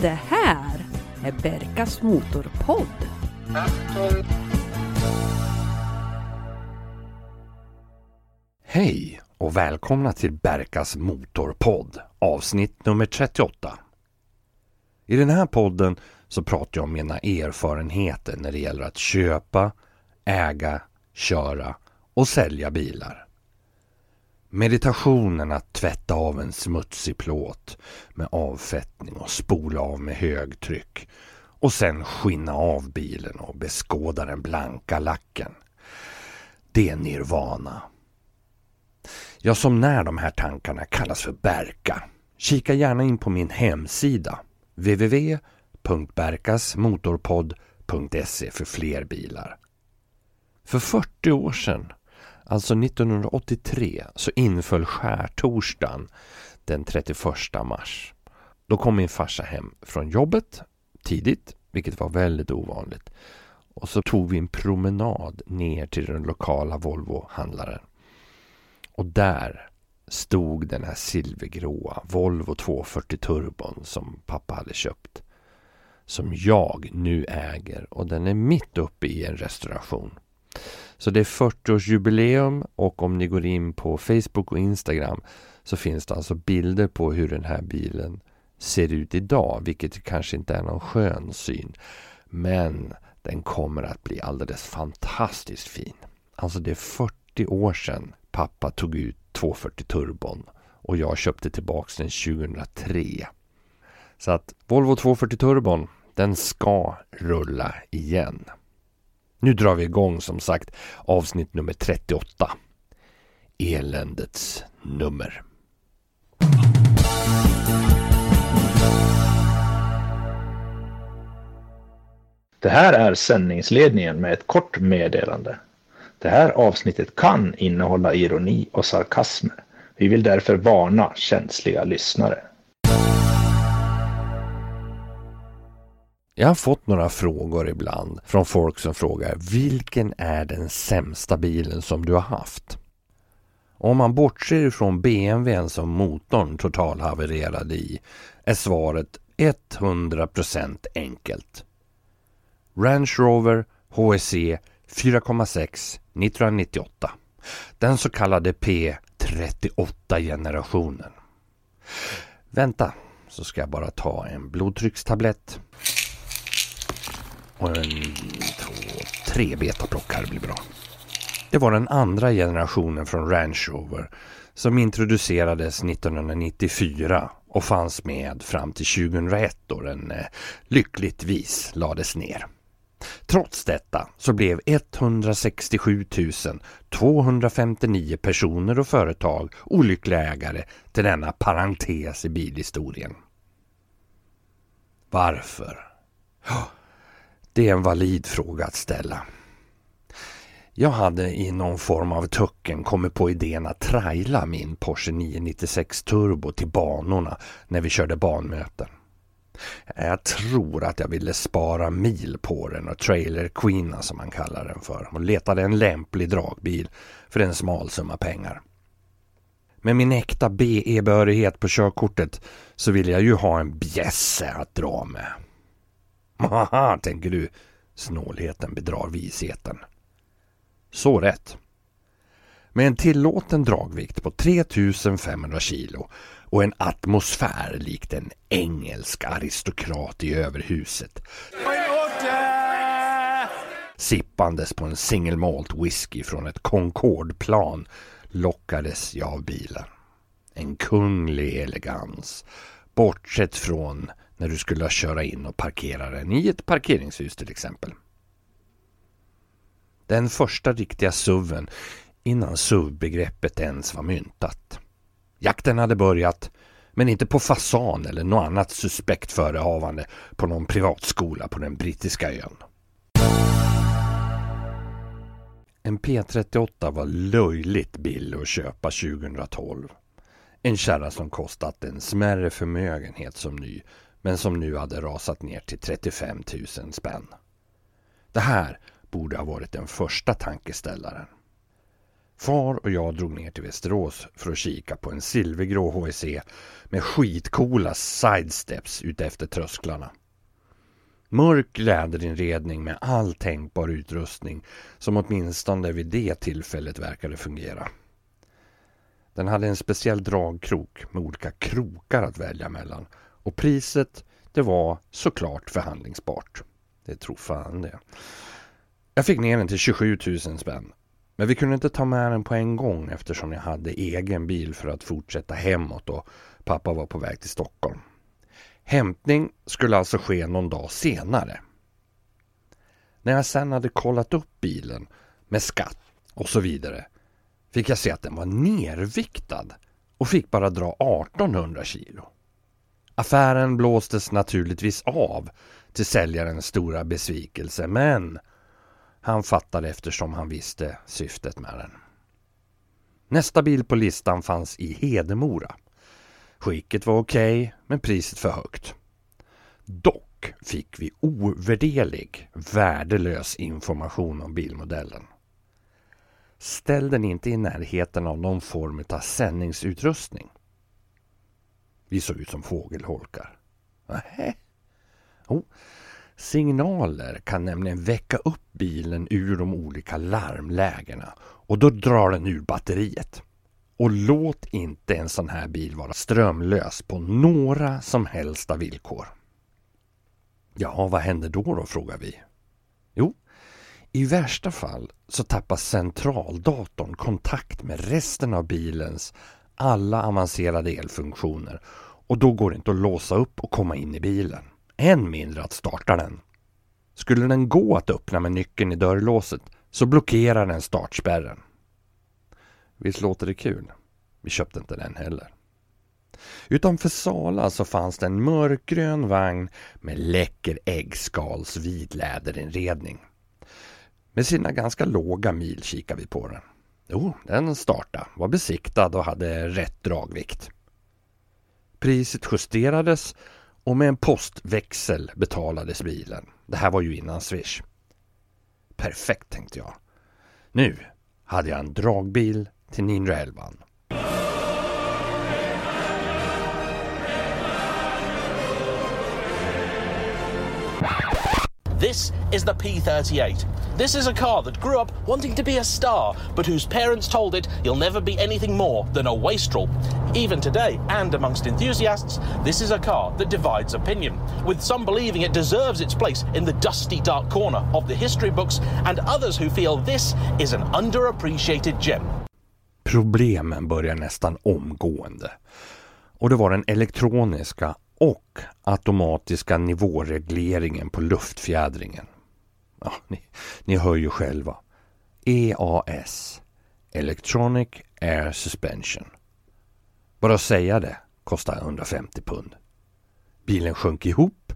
Det här är Berkas Motorpodd. Hej och välkomna till Berkas Motorpodd avsnitt nummer 38. I den här podden så pratar jag om mina erfarenheter när det gäller att köpa, äga, köra och sälja bilar. Meditationen att tvätta av en smutsig plåt med avfettning och spola av med högtryck och sen skinna av bilen och beskåda den blanka lacken. Det är nirvana. Jag som när de här tankarna kallas för Berka. Kika gärna in på min hemsida www.berkasmotorpodd.se för fler bilar. För 40 år sedan, alltså 1983, så inföll skärtorsdagen den 31 mars. Då kom min farsa hem från jobbet tidigt, vilket var väldigt ovanligt. Och så tog vi en promenad ner till den lokala Volvo-handlaren. Och där stod den här silvergråa Volvo 240 Turbon som pappa hade köpt. Som jag nu äger och den är mitt uppe i en restauration. Så det är 40-årsjubileum och om ni går in på Facebook och Instagram så finns det alltså bilder på hur den här bilen ser ut idag, vilket kanske inte är någon skön syn. Men den kommer att bli alldeles fantastiskt fin. Alltså det är 40 år sedan pappa tog ut 240 turbon och jag köpte tillbaks den 2003. Så att Volvo 240 turbon, den ska rulla igen. Nu drar vi igång som sagt avsnitt nummer 38. Eländets nummer. Det här är sändningsledningen med ett kort meddelande. Det här avsnittet kan innehålla ironi och sarkasmer. Vi vill därför varna känsliga lyssnare. Jag har fått några frågor ibland från folk som frågar vilken är den sämsta bilen som du har haft? Om man bortser ifrån BMWn som motorn totalhavererade i är svaret 100% enkelt. Range Rover HSE 4,6 1998. Den så kallade P38-generationen. Vänta, så ska jag bara ta en blodtryckstablett. Och en, två, tre betaplockare blir bra. Det var den andra generationen från Range Rover som introducerades 1994 och fanns med fram till 2001 då den eh, lyckligtvis lades ner. Trots detta så blev 167 259 personer och företag olyckliga ägare till denna parentes i bilhistorien. Varför? Det är en valid fråga att ställa. Jag hade i någon form av tucken kommit på idén att traila min Porsche 996 Turbo till banorna när vi körde banmöten. Jag tror att jag ville spara mil på den och trailer queena som man kallar den för och letade en lämplig dragbil för en smal summa pengar. Med min äkta BE-behörighet på körkortet så vill jag ju ha en bjässe att dra med. Haha, tänker du. Snålheten bedrar visheten. Så rätt. Med en tillåten dragvikt på 3500 kilo och en atmosfär likt en engelsk aristokrat i överhuset. Sippandes på en single malt whisky från ett Concordeplan lockades jag av bilen. En kunglig elegans. Bortsett från när du skulle köra in och parkera den i ett parkeringshus till exempel. Den första riktiga SUVen innan SUV-begreppet ens var myntat. Jakten hade börjat, men inte på fasan eller något annat suspekt förehavande på någon privatskola på den brittiska ön. En P38 var löjligt billig att köpa 2012. En kärra som kostat en smärre förmögenhet som ny men som nu hade rasat ner till 35 000 spänn. Det här borde ha varit den första tankeställaren. Far och jag drog ner till Västerås för att kika på en silvergrå HEC med skitcoola sidesteps utefter trösklarna. Mörk läderinredning med all tänkbar utrustning som åtminstone vid det tillfället verkade fungera. Den hade en speciell dragkrok med olika krokar att välja mellan och priset det var såklart förhandlingsbart. Det tror fan det. Jag fick ner den till 27 000 spänn. Men vi kunde inte ta med den på en gång eftersom jag hade egen bil för att fortsätta hemåt och pappa var på väg till Stockholm. Hämtning skulle alltså ske någon dag senare. När jag sen hade kollat upp bilen med skatt och så vidare fick jag se att den var nerviktad och fick bara dra 1800 kilo. Affären blåstes naturligtvis av till säljarens stora besvikelse men han fattade eftersom han visste syftet med den. Nästa bil på listan fanns i Hedemora. Skicket var okej, okay, men priset för högt. Dock fick vi ovärderlig, värdelös information om bilmodellen. Ställ den inte i närheten av någon form av sändningsutrustning. Vi såg ut som fågelholkar. Nähä? Oh, signaler kan nämligen väcka upp bilen ur de olika larmlägena och då drar den ur batteriet. Och låt inte en sån här bil vara strömlös på några som helsta villkor. Ja, vad händer då då, frågar vi. Jo, i värsta fall så tappar centraldatorn kontakt med resten av bilens alla avancerade elfunktioner och då går det inte att låsa upp och komma in i bilen. Än mindre att starta den. Skulle den gå att öppna med nyckeln i dörrlåset så blockerar den startspärren. Visst låter det kul? Vi köpte inte den heller. Utanför Sala så fanns det en mörkgrön vagn med läcker äggskals vitläderinredning. Med sina ganska låga mil kikade vi på den. Jo, den startade, var besiktad och hade rätt dragvikt. Priset justerades och med en postväxel betalades bilen. Det här var ju innan Swish. Perfekt tänkte jag. Nu hade jag en dragbil till 911. This is the P38. This is a car that grew up wanting to be a star, but whose parents told it you'll never be anything more than a wastrel. Even today, and amongst enthusiasts, this is a car that divides opinion, with some believing it deserves its place in the dusty dark corner of the history books, and others who feel this is an underappreciated gem. Problemen börjar nästan omgående. Och det var den elektroniska och automatiska nivåregleringen på luftfjädringen. Ja, ni, ni hör ju själva. EAS, Electronic Air Suspension. Bara att säga det kostar 150 pund. Bilen sjönk ihop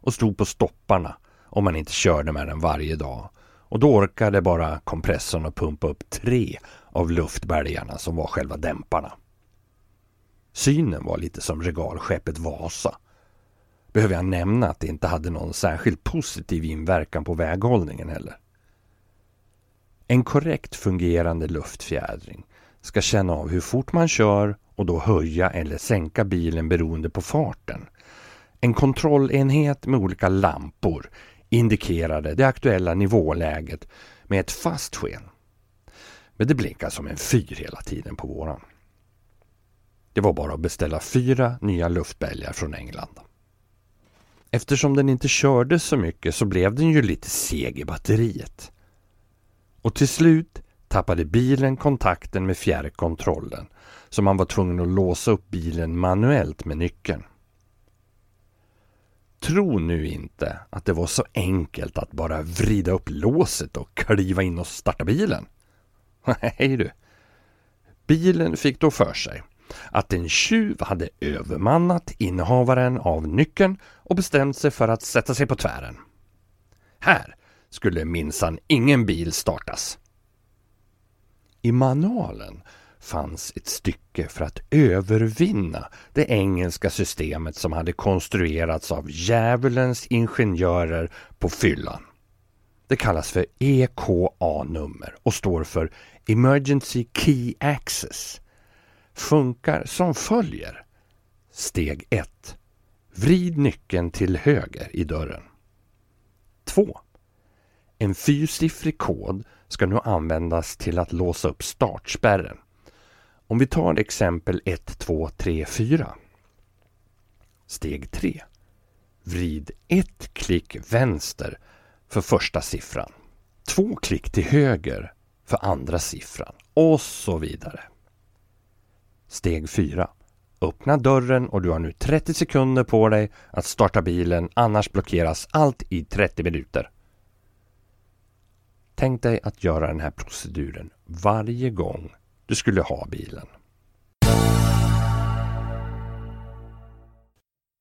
och stod på stopparna om man inte körde med den varje dag. Och då orkade bara kompressorn att pumpa upp tre av luftbälgarna som var själva dämparna. Synen var lite som regalskeppet Vasa. Behöver jag nämna att det inte hade någon särskilt positiv inverkan på väghållningen heller. En korrekt fungerande luftfjädring ska känna av hur fort man kör och då höja eller sänka bilen beroende på farten. En kontrollenhet med olika lampor indikerade det aktuella nivåläget med ett fast sken. Men det blinkar som en fyr hela tiden på våran. Det var bara att beställa fyra nya luftbälgar från England. Eftersom den inte körde så mycket så blev den ju lite seg i batteriet. Och till slut tappade bilen kontakten med fjärrkontrollen så man var tvungen att låsa upp bilen manuellt med nyckeln. Tro nu inte att det var så enkelt att bara vrida upp låset och kliva in och starta bilen. Nej du. Bilen fick då för sig att en tjuv hade övermannat innehavaren av nyckeln och bestämt sig för att sätta sig på tvären. Här skulle minsann ingen bil startas. I manualen fanns ett stycke för att övervinna det engelska systemet som hade konstruerats av djävulens ingenjörer på fyllan. Det kallas för EKA-nummer och står för Emergency Key Access. Funkar som följer. Steg 1. Vrid nyckeln till höger i dörren. 2. En fyrsiffrig kod ska nu användas till att låsa upp startspärren. Om vi tar exempel 1, 2, 3, 4. Steg 3. Vrid ett klick vänster för första siffran. Två klick till höger för andra siffran och så vidare. Steg 4. Öppna dörren och du har nu 30 sekunder på dig att starta bilen annars blockeras allt i 30 minuter. Tänk dig att göra den här proceduren varje gång du skulle ha bilen.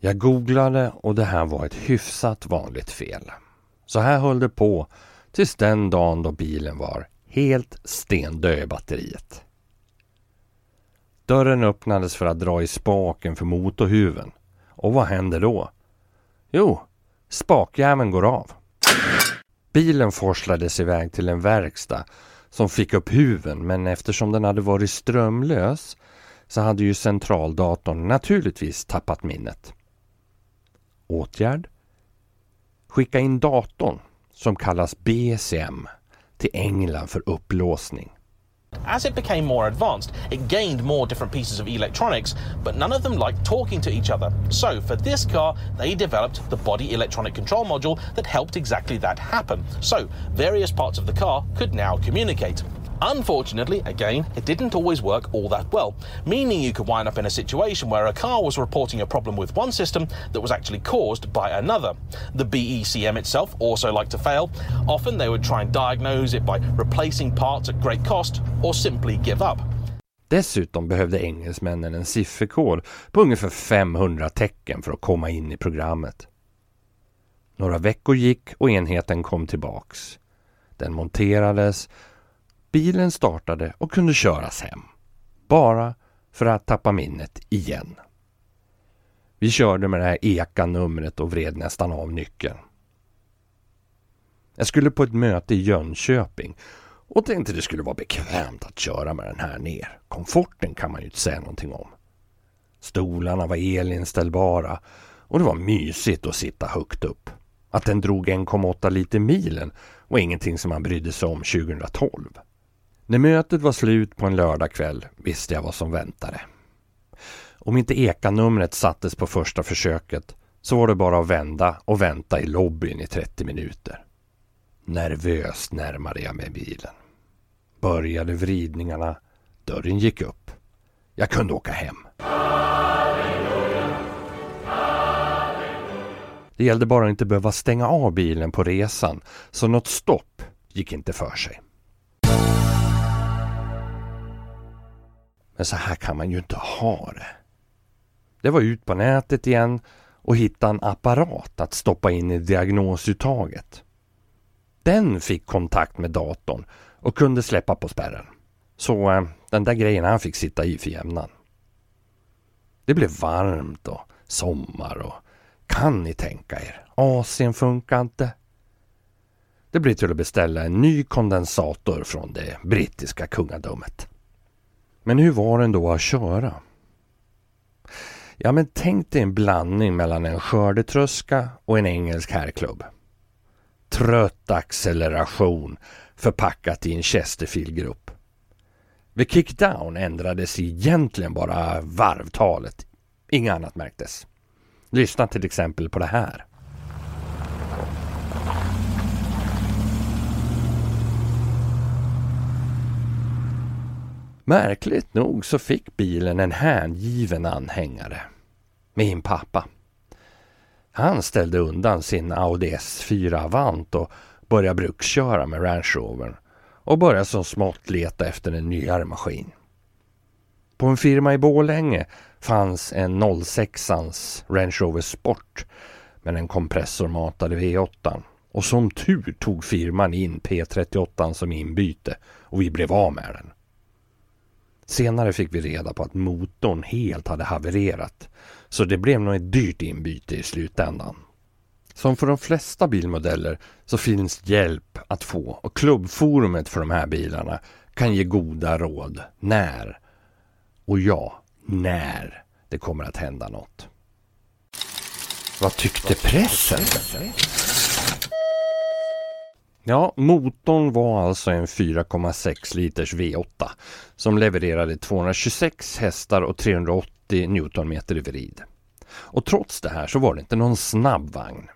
Jag googlade och det här var ett hyfsat vanligt fel. Så här höll det på tills den dagen då bilen var helt stendöd i batteriet. Dörren öppnades för att dra i spaken för motorhuven. Och vad händer då? Jo, spakjäveln går av. Bilen forslades iväg till en verkstad som fick upp huven men eftersom den hade varit strömlös så hade ju centraldatorn naturligtvis tappat minnet. Åtgärd? Skicka in datorn, som kallas BCM, till England för upplåsning. As it became more advanced, it gained more different pieces of electronics, but none of them liked talking to each other. So, for this car, they developed the body electronic control module that helped exactly that happen. So, various parts of the car could now communicate. Unfortunately, again, it didn't always work all that well, meaning you could wind up in a situation where a car was reporting a problem with one system that was actually caused by another. The BECM itself also liked to fail. Often they would try and diagnose it by replacing parts at great cost or simply give up. Dessutom behövde engelsmännen en sifferkod på ungefär 500 tecken för att komma in i programmet. Några veckor gick och enheten kom tillbaks. Den monterades Bilen startade och kunde köras hem. Bara för att tappa minnet igen. Vi körde med det här eka-numret och vred nästan av nyckeln. Jag skulle på ett möte i Jönköping och tänkte det skulle vara bekvämt att köra med den här ner. Komforten kan man ju inte säga någonting om. Stolarna var elinställbara och det var mysigt att sitta högt upp. Att den drog 1,8 liter milen var ingenting som man brydde sig om 2012. När mötet var slut på en lördagkväll visste jag vad som väntade. Om inte ekanumret sattes på första försöket så var det bara att vända och vänta i lobbyn i 30 minuter. Nervöst närmade jag mig bilen. Började vridningarna, dörren gick upp. Jag kunde åka hem. Det gällde bara att inte behöva stänga av bilen på resan, så något stopp gick inte för sig. Men så här kan man ju inte ha det. Det var ut på nätet igen och hitta en apparat att stoppa in i diagnosuttaget. Den fick kontakt med datorn och kunde släppa på spärren. Så eh, den där grejen han fick sitta i för jämnan. Det blev varmt och sommar och kan ni tänka er, Asien funkar inte. Det blir till att beställa en ny kondensator från det brittiska kungadömet. Men hur var den då att köra? Ja, men tänk dig en blandning mellan en skördetröska och en engelsk herrklubb. Trött acceleration förpackat i en Chesterfield-grupp. Vid kickdown ändrades egentligen bara varvtalet. Inget annat märktes. Lyssna till exempel på det här. Märkligt nog så fick bilen en hängiven anhängare. Min pappa. Han ställde undan sin Audi S4 Avant och började bruksköra med Range Rover och började så smått leta efter en nyare maskin. På en firma i Bålänge fanns en 06ans Range Rover Sport med en kompressormatad V8 och som tur tog firman in P38 som inbyte och vi blev av med den. Senare fick vi reda på att motorn helt hade havererat. Så det blev nog ett dyrt inbyte i slutändan. Som för de flesta bilmodeller så finns hjälp att få och klubbforumet för de här bilarna kan ge goda råd när, och ja, när det kommer att hända något. Vad tyckte pressen? Ja, motorn var alltså en 4,6 liters V8 som levererade 226 hästar och 380 Newtonmeter i vrid. Och trots det här så var det inte någon snabb vagn.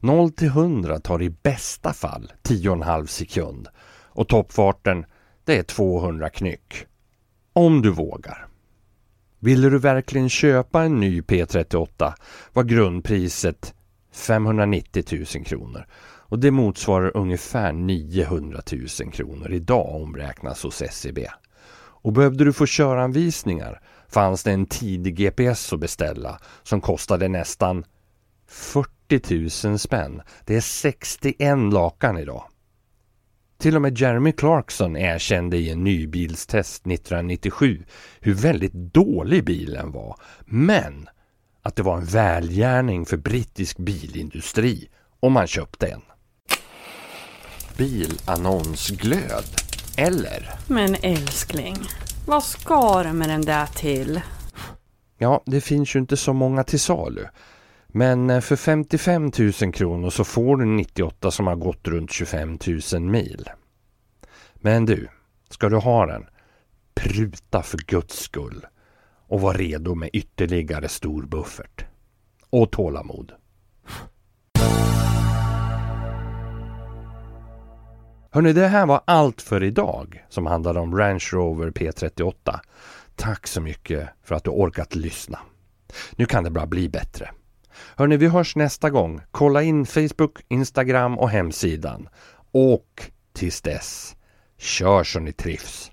0 till 100 tar i bästa fall 10,5 sekund och toppfarten det är 200 knyck. Om du vågar. Ville du verkligen köpa en ny P38 var grundpriset 590 000 kronor och det motsvarar ungefär 900 000 kronor idag omräknas hos SCB. Och behövde du få köranvisningar fanns det en tidig GPS att beställa som kostade nästan 40 000 spänn. Det är 61 lakan idag. Till och med Jeremy Clarkson erkände i en nybilstest 1997 hur väldigt dålig bilen var, men att det var en välgärning för brittisk bilindustri om man köpte en. Bilannonsglöd, eller? Men älskling, vad ska du med den där till? Ja, det finns ju inte så många till salu. Men eh, för 55 000 kronor så får du 98 som har gått runt 25 000 mil. Men du, ska du ha den? Pruta för guds skull och var redo med ytterligare stor buffert. Och tålamod. Hörni, det här var allt för idag som handlade om Range Rover P38. Tack så mycket för att du orkat lyssna. Nu kan det bara bli bättre. Hörni, vi hörs nästa gång. Kolla in Facebook, Instagram och hemsidan. Och tills dess, kör så ni trivs.